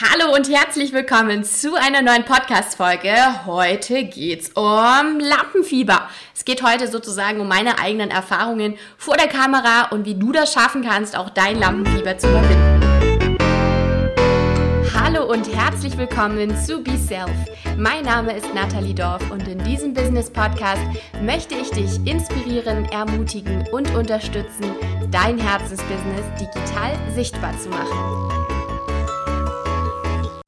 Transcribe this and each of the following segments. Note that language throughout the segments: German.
Hallo und herzlich willkommen zu einer neuen Podcast-Folge. Heute geht's um Lampenfieber. Es geht heute sozusagen um meine eigenen Erfahrungen vor der Kamera und wie du das schaffen kannst, auch dein Lampenfieber zu überwinden. Hallo und herzlich willkommen zu Be Self. Mein Name ist Nathalie Dorf und in diesem Business Podcast möchte ich dich inspirieren, ermutigen und unterstützen, dein Herzensbusiness digital sichtbar zu machen.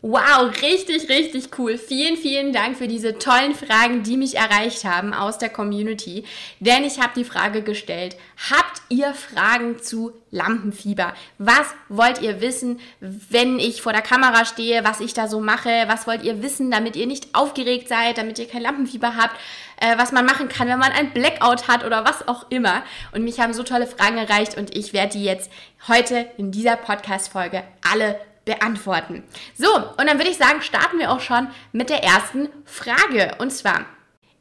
Wow, richtig, richtig cool. Vielen, vielen Dank für diese tollen Fragen, die mich erreicht haben aus der Community. Denn ich habe die Frage gestellt, habt ihr Fragen zu Lampenfieber? Was wollt ihr wissen, wenn ich vor der Kamera stehe, was ich da so mache? Was wollt ihr wissen, damit ihr nicht aufgeregt seid, damit ihr kein Lampenfieber habt? Äh, was man machen kann, wenn man ein Blackout hat oder was auch immer. Und mich haben so tolle Fragen erreicht und ich werde die jetzt heute in dieser Podcast-Folge alle beantworten. So, und dann würde ich sagen, starten wir auch schon mit der ersten Frage. Und zwar,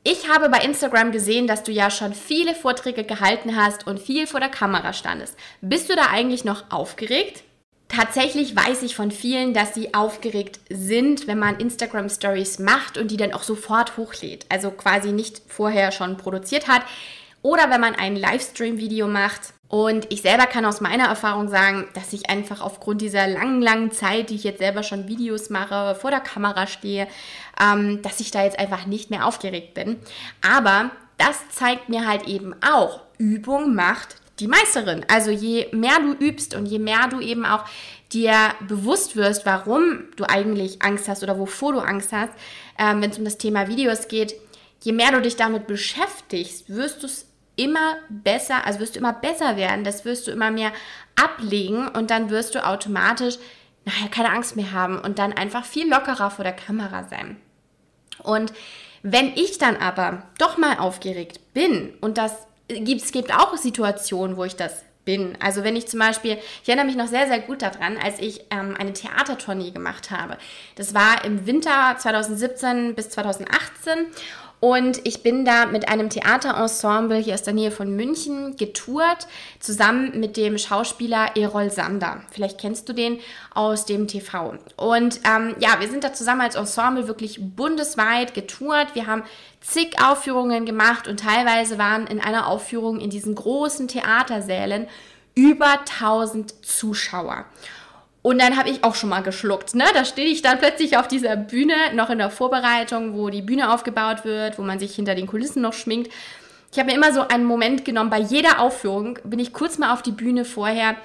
ich habe bei Instagram gesehen, dass du ja schon viele Vorträge gehalten hast und viel vor der Kamera standest. Bist du da eigentlich noch aufgeregt? Tatsächlich weiß ich von vielen, dass sie aufgeregt sind, wenn man Instagram Stories macht und die dann auch sofort hochlädt. Also quasi nicht vorher schon produziert hat. Oder wenn man ein Livestream-Video macht und ich selber kann aus meiner Erfahrung sagen, dass ich einfach aufgrund dieser langen, langen Zeit, die ich jetzt selber schon Videos mache, vor der Kamera stehe, ähm, dass ich da jetzt einfach nicht mehr aufgeregt bin. Aber das zeigt mir halt eben auch, Übung macht die Meisterin. Also je mehr du übst und je mehr du eben auch dir bewusst wirst, warum du eigentlich Angst hast oder wovor du Angst hast, ähm, wenn es um das Thema Videos geht, je mehr du dich damit beschäftigst, wirst du es immer besser, also wirst du immer besser werden, das wirst du immer mehr ablegen und dann wirst du automatisch nachher keine Angst mehr haben und dann einfach viel lockerer vor der Kamera sein. Und wenn ich dann aber doch mal aufgeregt bin und das gibt, es gibt auch Situationen, wo ich das bin. Also wenn ich zum Beispiel, ich erinnere mich noch sehr, sehr gut daran, als ich ähm, eine Theatertournee gemacht habe. Das war im Winter 2017 bis 2018 und ich bin da mit einem Theaterensemble hier aus der Nähe von München getourt, zusammen mit dem Schauspieler Erol Sander. Vielleicht kennst du den aus dem TV. Und ähm, ja, wir sind da zusammen als Ensemble wirklich bundesweit getourt. Wir haben zig Aufführungen gemacht und teilweise waren in einer Aufführung in diesen großen Theatersälen über 1000 Zuschauer. Und dann habe ich auch schon mal geschluckt. Ne? Da stehe ich dann plötzlich auf dieser Bühne, noch in der Vorbereitung, wo die Bühne aufgebaut wird, wo man sich hinter den Kulissen noch schminkt. Ich habe mir immer so einen Moment genommen, bei jeder Aufführung bin ich kurz mal auf die Bühne vorher,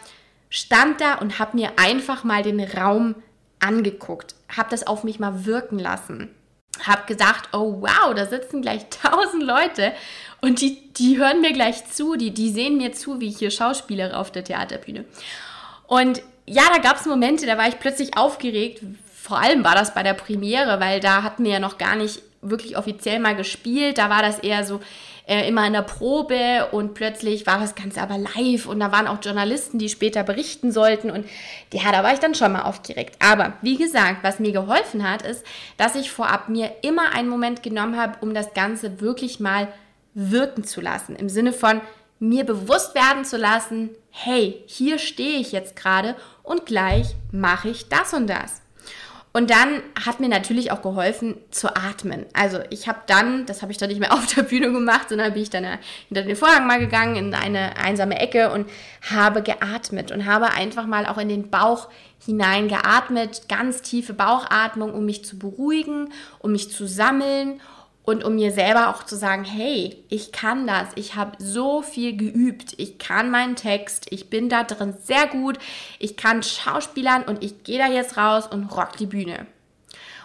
stand da und habe mir einfach mal den Raum angeguckt, habe das auf mich mal wirken lassen. Habe gedacht, oh wow, da sitzen gleich tausend Leute und die, die hören mir gleich zu, die, die sehen mir zu, wie ich hier schauspielere auf der Theaterbühne. Und ja, da gab es Momente, da war ich plötzlich aufgeregt. Vor allem war das bei der Premiere, weil da hatten wir ja noch gar nicht wirklich offiziell mal gespielt. Da war das eher so äh, immer in der Probe und plötzlich war das Ganze aber live und da waren auch Journalisten, die später berichten sollten und ja, da war ich dann schon mal aufgeregt. Aber wie gesagt, was mir geholfen hat, ist, dass ich vorab mir immer einen Moment genommen habe, um das Ganze wirklich mal wirken zu lassen. Im Sinne von, mir bewusst werden zu lassen, hey, hier stehe ich jetzt gerade und gleich mache ich das und das. Und dann hat mir natürlich auch geholfen zu atmen. Also ich habe dann, das habe ich dann nicht mehr auf der Bühne gemacht, sondern bin ich dann hinter den Vorhang mal gegangen in eine einsame Ecke und habe geatmet und habe einfach mal auch in den Bauch hinein geatmet, ganz tiefe Bauchatmung, um mich zu beruhigen, um mich zu sammeln und um mir selber auch zu sagen, hey, ich kann das, ich habe so viel geübt, ich kann meinen Text, ich bin da drin sehr gut, ich kann Schauspielern und ich gehe da jetzt raus und rock die Bühne.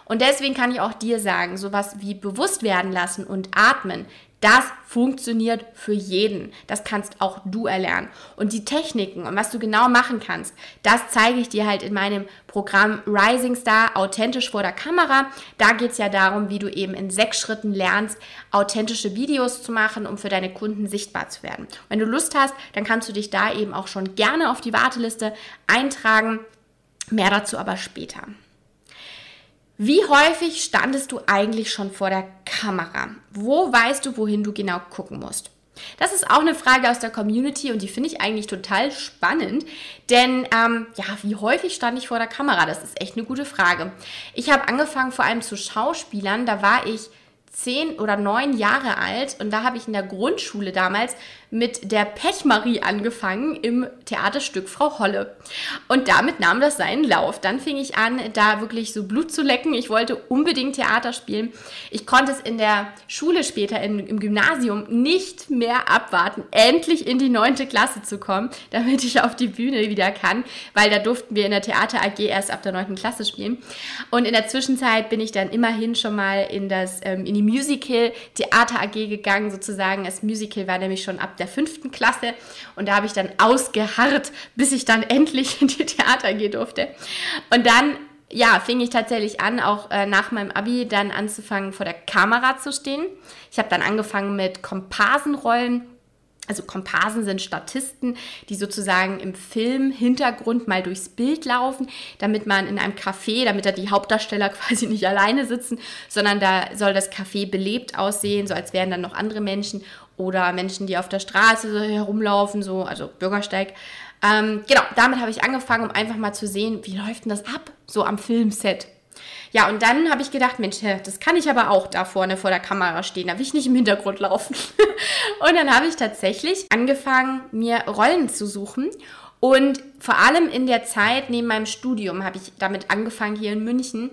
Und deswegen kann ich auch dir sagen, sowas wie bewusst werden lassen und atmen, das funktioniert für jeden. Das kannst auch du erlernen. Und die Techniken und was du genau machen kannst, das zeige ich dir halt in meinem Programm Rising Star authentisch vor der Kamera. Da geht es ja darum, wie du eben in sechs Schritten lernst, authentische Videos zu machen, um für deine Kunden sichtbar zu werden. Wenn du Lust hast, dann kannst du dich da eben auch schon gerne auf die Warteliste eintragen. Mehr dazu aber später. Wie häufig standest du eigentlich schon vor der Kamera? Wo weißt du, wohin du genau gucken musst? Das ist auch eine Frage aus der Community und die finde ich eigentlich total spannend. Denn ähm, ja, wie häufig stand ich vor der Kamera? Das ist echt eine gute Frage. Ich habe angefangen vor allem zu Schauspielern. Da war ich zehn oder neun Jahre alt und da habe ich in der Grundschule damals mit der Pechmarie angefangen im Theaterstück Frau Holle. Und damit nahm das seinen Lauf. Dann fing ich an, da wirklich so Blut zu lecken. Ich wollte unbedingt Theater spielen. Ich konnte es in der Schule später in, im Gymnasium nicht mehr abwarten, endlich in die neunte Klasse zu kommen, damit ich auf die Bühne wieder kann, weil da durften wir in der Theater AG erst ab der neunten Klasse spielen. Und in der Zwischenzeit bin ich dann immerhin schon mal in das ähm, in die Musical Theater AG gegangen, sozusagen. Das Musical war nämlich schon ab der fünften Klasse und da habe ich dann ausgeharrt, bis ich dann endlich in die Theater gehen durfte. Und dann ja, fing ich tatsächlich an, auch äh, nach meinem Abi dann anzufangen, vor der Kamera zu stehen. Ich habe dann angefangen mit Komparsenrollen also Komparsen sind Statisten, die sozusagen im Film-Hintergrund mal durchs Bild laufen, damit man in einem Café, damit da die Hauptdarsteller quasi nicht alleine sitzen, sondern da soll das Café belebt aussehen, so als wären dann noch andere Menschen oder Menschen, die auf der Straße herumlaufen, so, also Bürgersteig. Ähm, genau, damit habe ich angefangen, um einfach mal zu sehen, wie läuft denn das ab, so am Filmset. Ja, und dann habe ich gedacht, Mensch, das kann ich aber auch da vorne vor der Kamera stehen. Da will ich nicht im Hintergrund laufen. und dann habe ich tatsächlich angefangen, mir Rollen zu suchen. Und vor allem in der Zeit neben meinem Studium habe ich damit angefangen, hier in München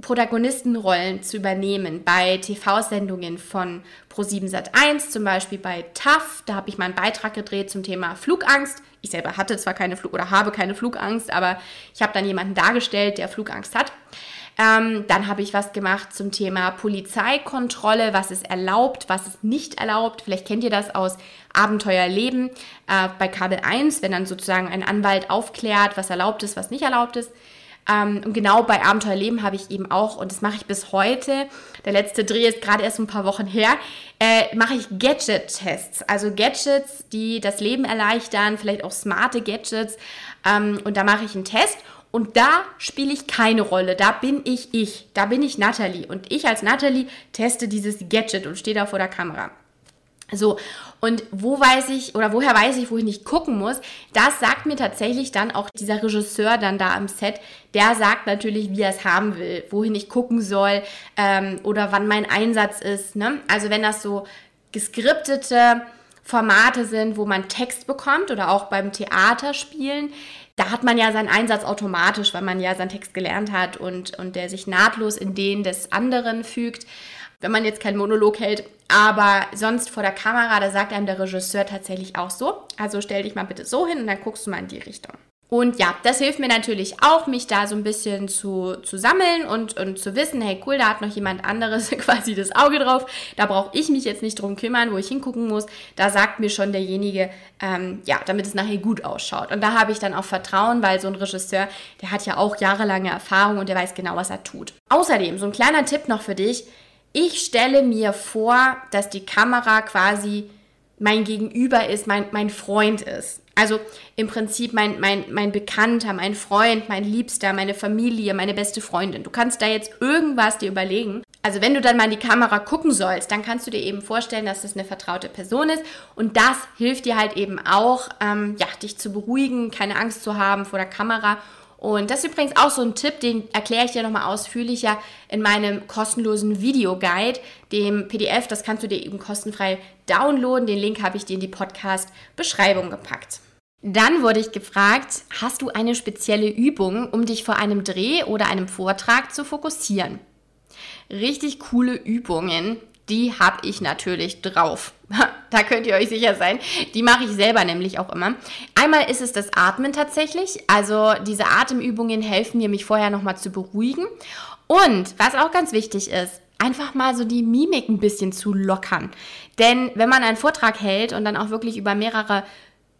Protagonistenrollen zu übernehmen bei TV-Sendungen von Pro7 Sat1, zum Beispiel bei TAF. Da habe ich mal einen Beitrag gedreht zum Thema Flugangst. Ich selber hatte zwar keine Flug oder habe keine Flugangst, aber ich habe dann jemanden dargestellt, der Flugangst hat. Ähm, dann habe ich was gemacht zum Thema Polizeikontrolle, was ist erlaubt, was ist nicht erlaubt. Vielleicht kennt ihr das aus Abenteuerleben äh, bei Kabel 1, wenn dann sozusagen ein Anwalt aufklärt, was erlaubt ist, was nicht erlaubt ist. Ähm, und genau bei Abenteuerleben habe ich eben auch, und das mache ich bis heute, der letzte Dreh ist gerade erst ein paar Wochen her, äh, mache ich Gadget-Tests. Also Gadgets, die das Leben erleichtern, vielleicht auch smarte Gadgets. Ähm, und da mache ich einen Test und da spiele ich keine Rolle. Da bin ich ich. Da bin ich Natalie. Und ich als Natalie teste dieses Gadget und stehe da vor der Kamera. So, und wo weiß ich oder woher weiß ich, wohin ich gucken muss? Das sagt mir tatsächlich dann auch dieser Regisseur dann da am Set. Der sagt natürlich, wie er es haben will, wohin ich gucken soll ähm, oder wann mein Einsatz ist. Ne? Also wenn das so geskriptete Formate sind, wo man Text bekommt oder auch beim Theaterspielen, da hat man ja seinen Einsatz automatisch, weil man ja seinen Text gelernt hat und, und der sich nahtlos in den des anderen fügt, wenn man jetzt keinen Monolog hält. Aber sonst vor der Kamera, da sagt einem der Regisseur tatsächlich auch so. Also stell dich mal bitte so hin und dann guckst du mal in die Richtung. Und ja, das hilft mir natürlich auch, mich da so ein bisschen zu, zu sammeln und, und zu wissen, hey cool, da hat noch jemand anderes quasi das Auge drauf. Da brauche ich mich jetzt nicht drum kümmern, wo ich hingucken muss. Da sagt mir schon derjenige, ähm, ja, damit es nachher gut ausschaut. Und da habe ich dann auch Vertrauen, weil so ein Regisseur, der hat ja auch jahrelange Erfahrung und der weiß genau, was er tut. Außerdem, so ein kleiner Tipp noch für dich. Ich stelle mir vor, dass die Kamera quasi mein Gegenüber ist, mein, mein Freund ist. Also im Prinzip mein, mein, mein Bekannter, mein Freund, mein Liebster, meine Familie, meine beste Freundin. Du kannst da jetzt irgendwas dir überlegen. Also wenn du dann mal in die Kamera gucken sollst, dann kannst du dir eben vorstellen, dass das eine vertraute Person ist. Und das hilft dir halt eben auch, ähm, ja, dich zu beruhigen, keine Angst zu haben vor der Kamera und das ist übrigens auch so ein Tipp, den erkläre ich dir nochmal ausführlicher in meinem kostenlosen Videoguide, dem PDF. Das kannst du dir eben kostenfrei downloaden. Den Link habe ich dir in die Podcast-Beschreibung gepackt. Dann wurde ich gefragt, hast du eine spezielle Übung, um dich vor einem Dreh oder einem Vortrag zu fokussieren? Richtig coole Übungen, die habe ich natürlich drauf. da könnt ihr euch sicher sein. Die mache ich selber nämlich auch immer. Einmal ist es das Atmen tatsächlich. Also diese Atemübungen helfen mir, mich vorher nochmal zu beruhigen. Und was auch ganz wichtig ist, einfach mal so die Mimik ein bisschen zu lockern. Denn wenn man einen Vortrag hält und dann auch wirklich über mehrere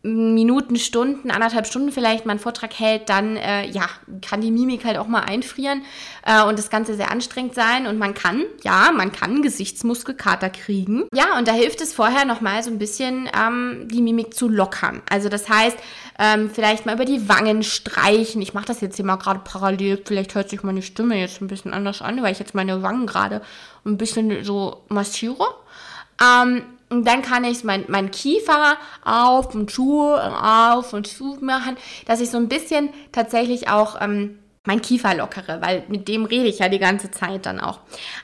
Minuten, Stunden, anderthalb Stunden vielleicht mal einen Vortrag hält, dann äh, ja, kann die Mimik halt auch mal einfrieren äh, und das Ganze sehr anstrengend sein. Und man kann, ja, man kann Gesichtsmuskelkater kriegen. Ja, und da hilft es vorher nochmal so ein bisschen ähm, die Mimik zu lockern. Also das heißt, ähm, vielleicht mal über die Wangen streichen. Ich mache das jetzt hier mal gerade parallel. Vielleicht hört sich meine Stimme jetzt ein bisschen anders an, weil ich jetzt meine Wangen gerade ein bisschen so massiere. Ähm, Und dann kann ich mein, mein Kiefer auf und zu, auf und zu machen, dass ich so ein bisschen tatsächlich auch ähm, mein Kiefer lockere, weil mit dem rede ich ja die ganze Zeit dann auch.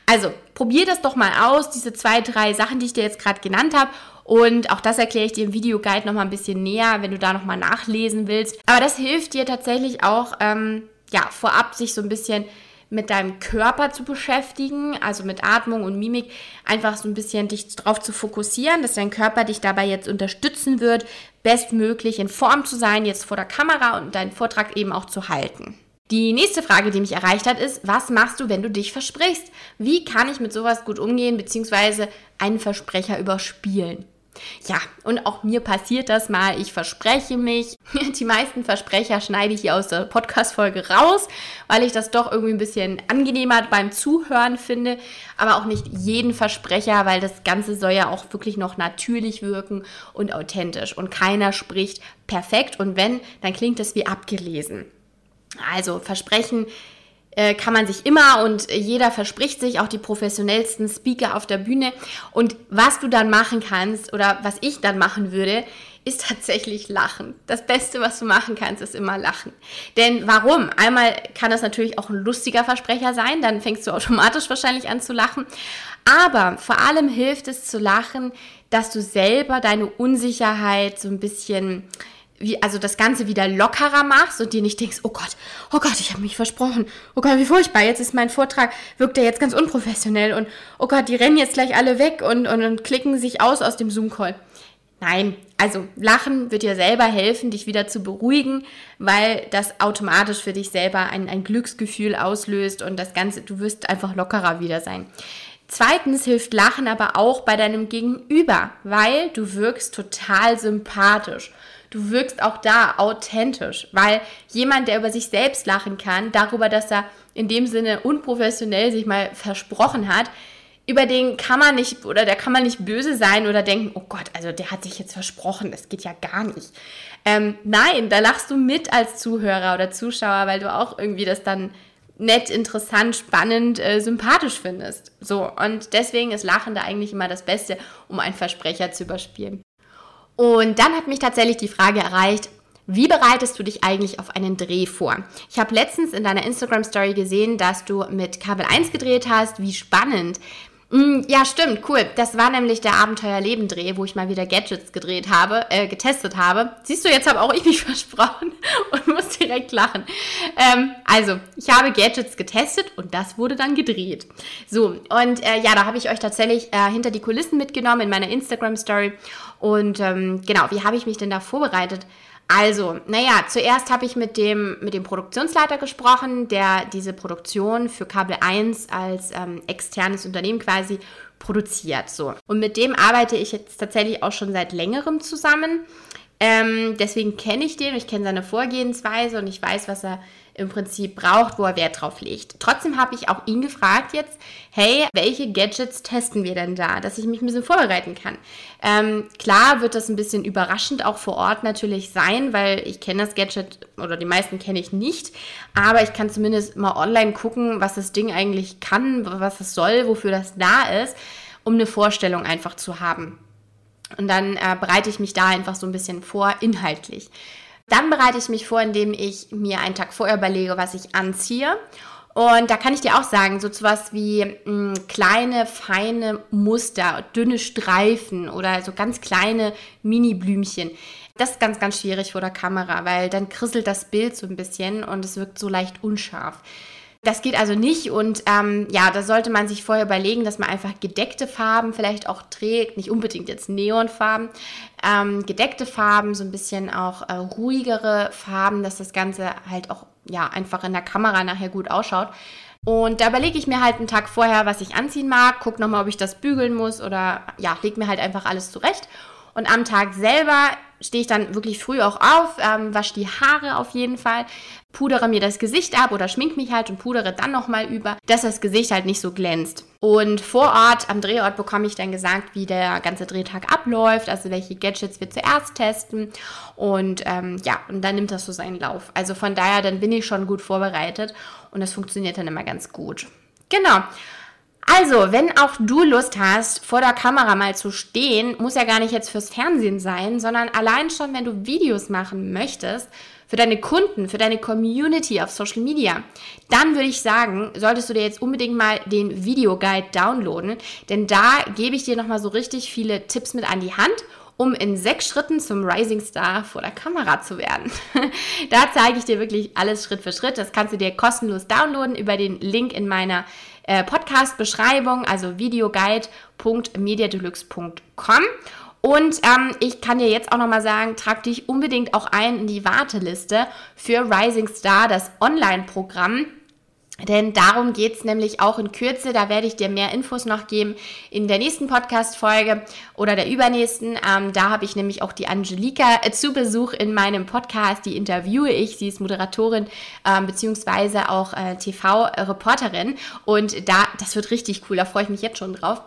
Also probier das doch mal aus, diese zwei, drei Sachen, die ich dir jetzt gerade genannt habe. Und auch das erkläre ich dir im Videoguide nochmal ein bisschen näher, wenn du da nochmal nachlesen willst. Aber das hilft dir tatsächlich auch, ähm, ja, vorab sich so ein bisschen mit deinem Körper zu beschäftigen, also mit Atmung und Mimik, einfach so ein bisschen dich darauf zu fokussieren, dass dein Körper dich dabei jetzt unterstützen wird, bestmöglich in Form zu sein, jetzt vor der Kamera und deinen Vortrag eben auch zu halten. Die nächste Frage, die mich erreicht hat, ist, was machst du, wenn du dich versprichst? Wie kann ich mit sowas gut umgehen, beziehungsweise einen Versprecher überspielen? Ja, und auch mir passiert das mal. Ich verspreche mich. Die meisten Versprecher schneide ich hier aus der Podcast-Folge raus, weil ich das doch irgendwie ein bisschen angenehmer beim Zuhören finde. Aber auch nicht jeden Versprecher, weil das Ganze soll ja auch wirklich noch natürlich wirken und authentisch. Und keiner spricht perfekt. Und wenn, dann klingt es wie abgelesen. Also Versprechen äh, kann man sich immer und jeder verspricht sich, auch die professionellsten Speaker auf der Bühne. Und was du dann machen kannst oder was ich dann machen würde, ist tatsächlich Lachen. Das Beste, was du machen kannst, ist immer Lachen. Denn warum? Einmal kann das natürlich auch ein lustiger Versprecher sein, dann fängst du automatisch wahrscheinlich an zu lachen. Aber vor allem hilft es zu lachen, dass du selber deine Unsicherheit so ein bisschen wie, also das Ganze wieder lockerer machst und dir nicht denkst, oh Gott, oh Gott, ich habe mich versprochen. Oh Gott, wie furchtbar, jetzt ist mein Vortrag, wirkt er jetzt ganz unprofessionell und oh Gott, die rennen jetzt gleich alle weg und, und, und klicken sich aus aus dem Zoom-Call. Nein, also Lachen wird dir selber helfen, dich wieder zu beruhigen, weil das automatisch für dich selber ein, ein Glücksgefühl auslöst und das Ganze, du wirst einfach lockerer wieder sein. Zweitens hilft Lachen aber auch bei deinem Gegenüber, weil du wirkst total sympathisch du wirkst auch da authentisch, weil jemand, der über sich selbst lachen kann, darüber, dass er in dem Sinne unprofessionell sich mal versprochen hat, über den kann man nicht oder der kann man nicht böse sein oder denken, oh Gott, also der hat sich jetzt versprochen, das geht ja gar nicht. Ähm, nein, da lachst du mit als Zuhörer oder Zuschauer, weil du auch irgendwie das dann nett, interessant, spannend, äh, sympathisch findest. So, und deswegen ist Lachen da eigentlich immer das Beste, um einen Versprecher zu überspielen. Und dann hat mich tatsächlich die Frage erreicht, wie bereitest du dich eigentlich auf einen Dreh vor? Ich habe letztens in deiner Instagram-Story gesehen, dass du mit Kabel 1 gedreht hast. Wie spannend. Mm, ja, stimmt, cool. Das war nämlich der Abenteuerleben-Dreh, wo ich mal wieder Gadgets gedreht habe, äh, getestet habe. Siehst du, jetzt habe auch ich mich versprochen und muss direkt lachen. Ähm, also, ich habe Gadgets getestet und das wurde dann gedreht. So, und äh, ja, da habe ich euch tatsächlich äh, hinter die Kulissen mitgenommen in meiner Instagram-Story. Und ähm, genau, wie habe ich mich denn da vorbereitet? Also, naja, zuerst habe ich mit dem, mit dem Produktionsleiter gesprochen, der diese Produktion für Kabel 1 als ähm, externes Unternehmen quasi produziert. So. Und mit dem arbeite ich jetzt tatsächlich auch schon seit längerem zusammen. Ähm, deswegen kenne ich den, ich kenne seine Vorgehensweise und ich weiß, was er im Prinzip braucht, wo er Wert drauf legt. Trotzdem habe ich auch ihn gefragt jetzt, hey, welche Gadgets testen wir denn da, dass ich mich ein bisschen vorbereiten kann. Ähm, klar wird das ein bisschen überraschend auch vor Ort natürlich sein, weil ich kenne das Gadget oder die meisten kenne ich nicht, aber ich kann zumindest mal online gucken, was das Ding eigentlich kann, was es soll, wofür das da ist, um eine Vorstellung einfach zu haben. Und dann äh, bereite ich mich da einfach so ein bisschen vor, inhaltlich. Dann bereite ich mich vor, indem ich mir einen Tag vorher überlege, was ich anziehe. Und da kann ich dir auch sagen, so was wie mh, hm, kleine, feine Muster, dünne Streifen oder so ganz kleine Mini-Blümchen. Das ist ganz, ganz schwierig vor der Kamera, weil dann krisselt das Bild so ein bisschen und es wirkt so leicht unscharf. Das geht also nicht und ähm, ja, da sollte man sich vorher überlegen, dass man einfach gedeckte Farben vielleicht auch trägt, nicht unbedingt jetzt Neonfarben, ähm, gedeckte Farben, so ein bisschen auch äh, ruhigere Farben, dass das Ganze halt auch ja einfach in der Kamera nachher gut ausschaut. Und da überlege ich mir halt einen Tag vorher, was ich anziehen mag, gucke nochmal, ob ich das bügeln muss oder ja, leg mir halt einfach alles zurecht. Und am Tag selber stehe ich dann wirklich früh auch auf, ähm, wasche die Haare auf jeden Fall, pudere mir das Gesicht ab oder schmink mich halt und pudere dann nochmal über, dass das Gesicht halt nicht so glänzt. Und vor Ort, am Drehort, bekomme ich dann gesagt, wie der ganze Drehtag abläuft, also welche Gadgets wir zuerst testen. Und ähm, ja, und dann nimmt das so seinen Lauf. Also von daher, dann bin ich schon gut vorbereitet und das funktioniert dann immer ganz gut. Genau. Also, wenn auch du Lust hast, vor der Kamera mal zu stehen, muss ja gar nicht jetzt fürs Fernsehen sein, sondern allein schon, wenn du Videos machen möchtest, für deine Kunden, für deine Community auf Social Media, dann würde ich sagen, solltest du dir jetzt unbedingt mal den Videoguide downloaden, denn da gebe ich dir nochmal so richtig viele Tipps mit an die Hand um in sechs Schritten zum Rising Star vor der Kamera zu werden. da zeige ich dir wirklich alles Schritt für Schritt. Das kannst du dir kostenlos downloaden über den Link in meiner äh, Podcast-Beschreibung, also videoguide.mediadeluxe.com. Und ähm, ich kann dir jetzt auch nochmal sagen, trag dich unbedingt auch ein in die Warteliste für Rising Star, das Online-Programm. Denn darum geht's nämlich auch in Kürze. Da werde ich dir mehr Infos noch geben in der nächsten Podcast-Folge oder der übernächsten. Ähm, da habe ich nämlich auch die Angelika äh, zu Besuch in meinem Podcast. Die interviewe ich. Sie ist Moderatorin ähm, beziehungsweise auch äh, TV-Reporterin. Und da, das wird richtig cool. Da freue ich mich jetzt schon drauf.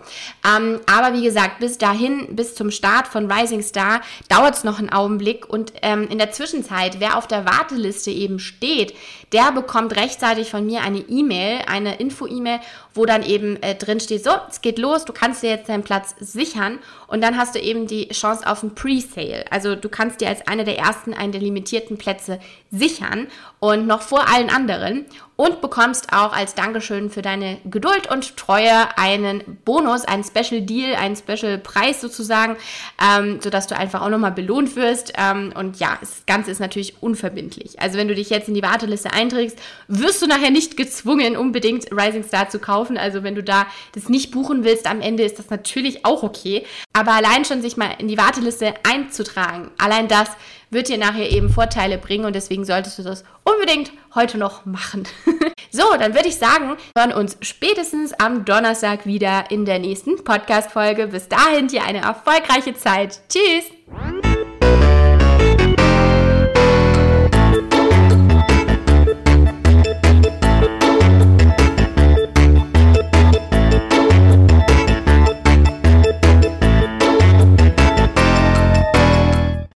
Ähm, aber wie gesagt, bis dahin, bis zum Start von Rising Star, dauert es noch einen Augenblick. Und ähm, in der Zwischenzeit, wer auf der Warteliste eben steht, der bekommt rechtzeitig von mir eine E-Mail, eine Info-E-Mail, wo dann eben äh, drin steht, so, es geht los, du kannst dir jetzt deinen Platz sichern. Und dann hast du eben die Chance auf ein Pre-Sale. Also du kannst dir als eine der ersten einen der limitierten Plätze sichern. Und noch vor allen anderen und bekommst auch als Dankeschön für deine Geduld und Treue einen Bonus, einen Special Deal, einen Special Preis sozusagen, ähm, sodass du einfach auch nochmal belohnt wirst. Ähm, und ja, das Ganze ist natürlich unverbindlich. Also wenn du dich jetzt in die Warteliste einträgst, wirst du nachher nicht gezwungen, unbedingt Rising Star zu kaufen. Also wenn du da das nicht buchen willst, am Ende ist das natürlich auch okay. Aber allein schon sich mal in die Warteliste einzutragen, allein das wird dir nachher eben Vorteile bringen und deswegen solltest du das unbedingt heute noch machen. so, dann würde ich sagen, wir hören uns spätestens am Donnerstag wieder in der nächsten Podcast-Folge. Bis dahin dir eine erfolgreiche Zeit. Tschüss!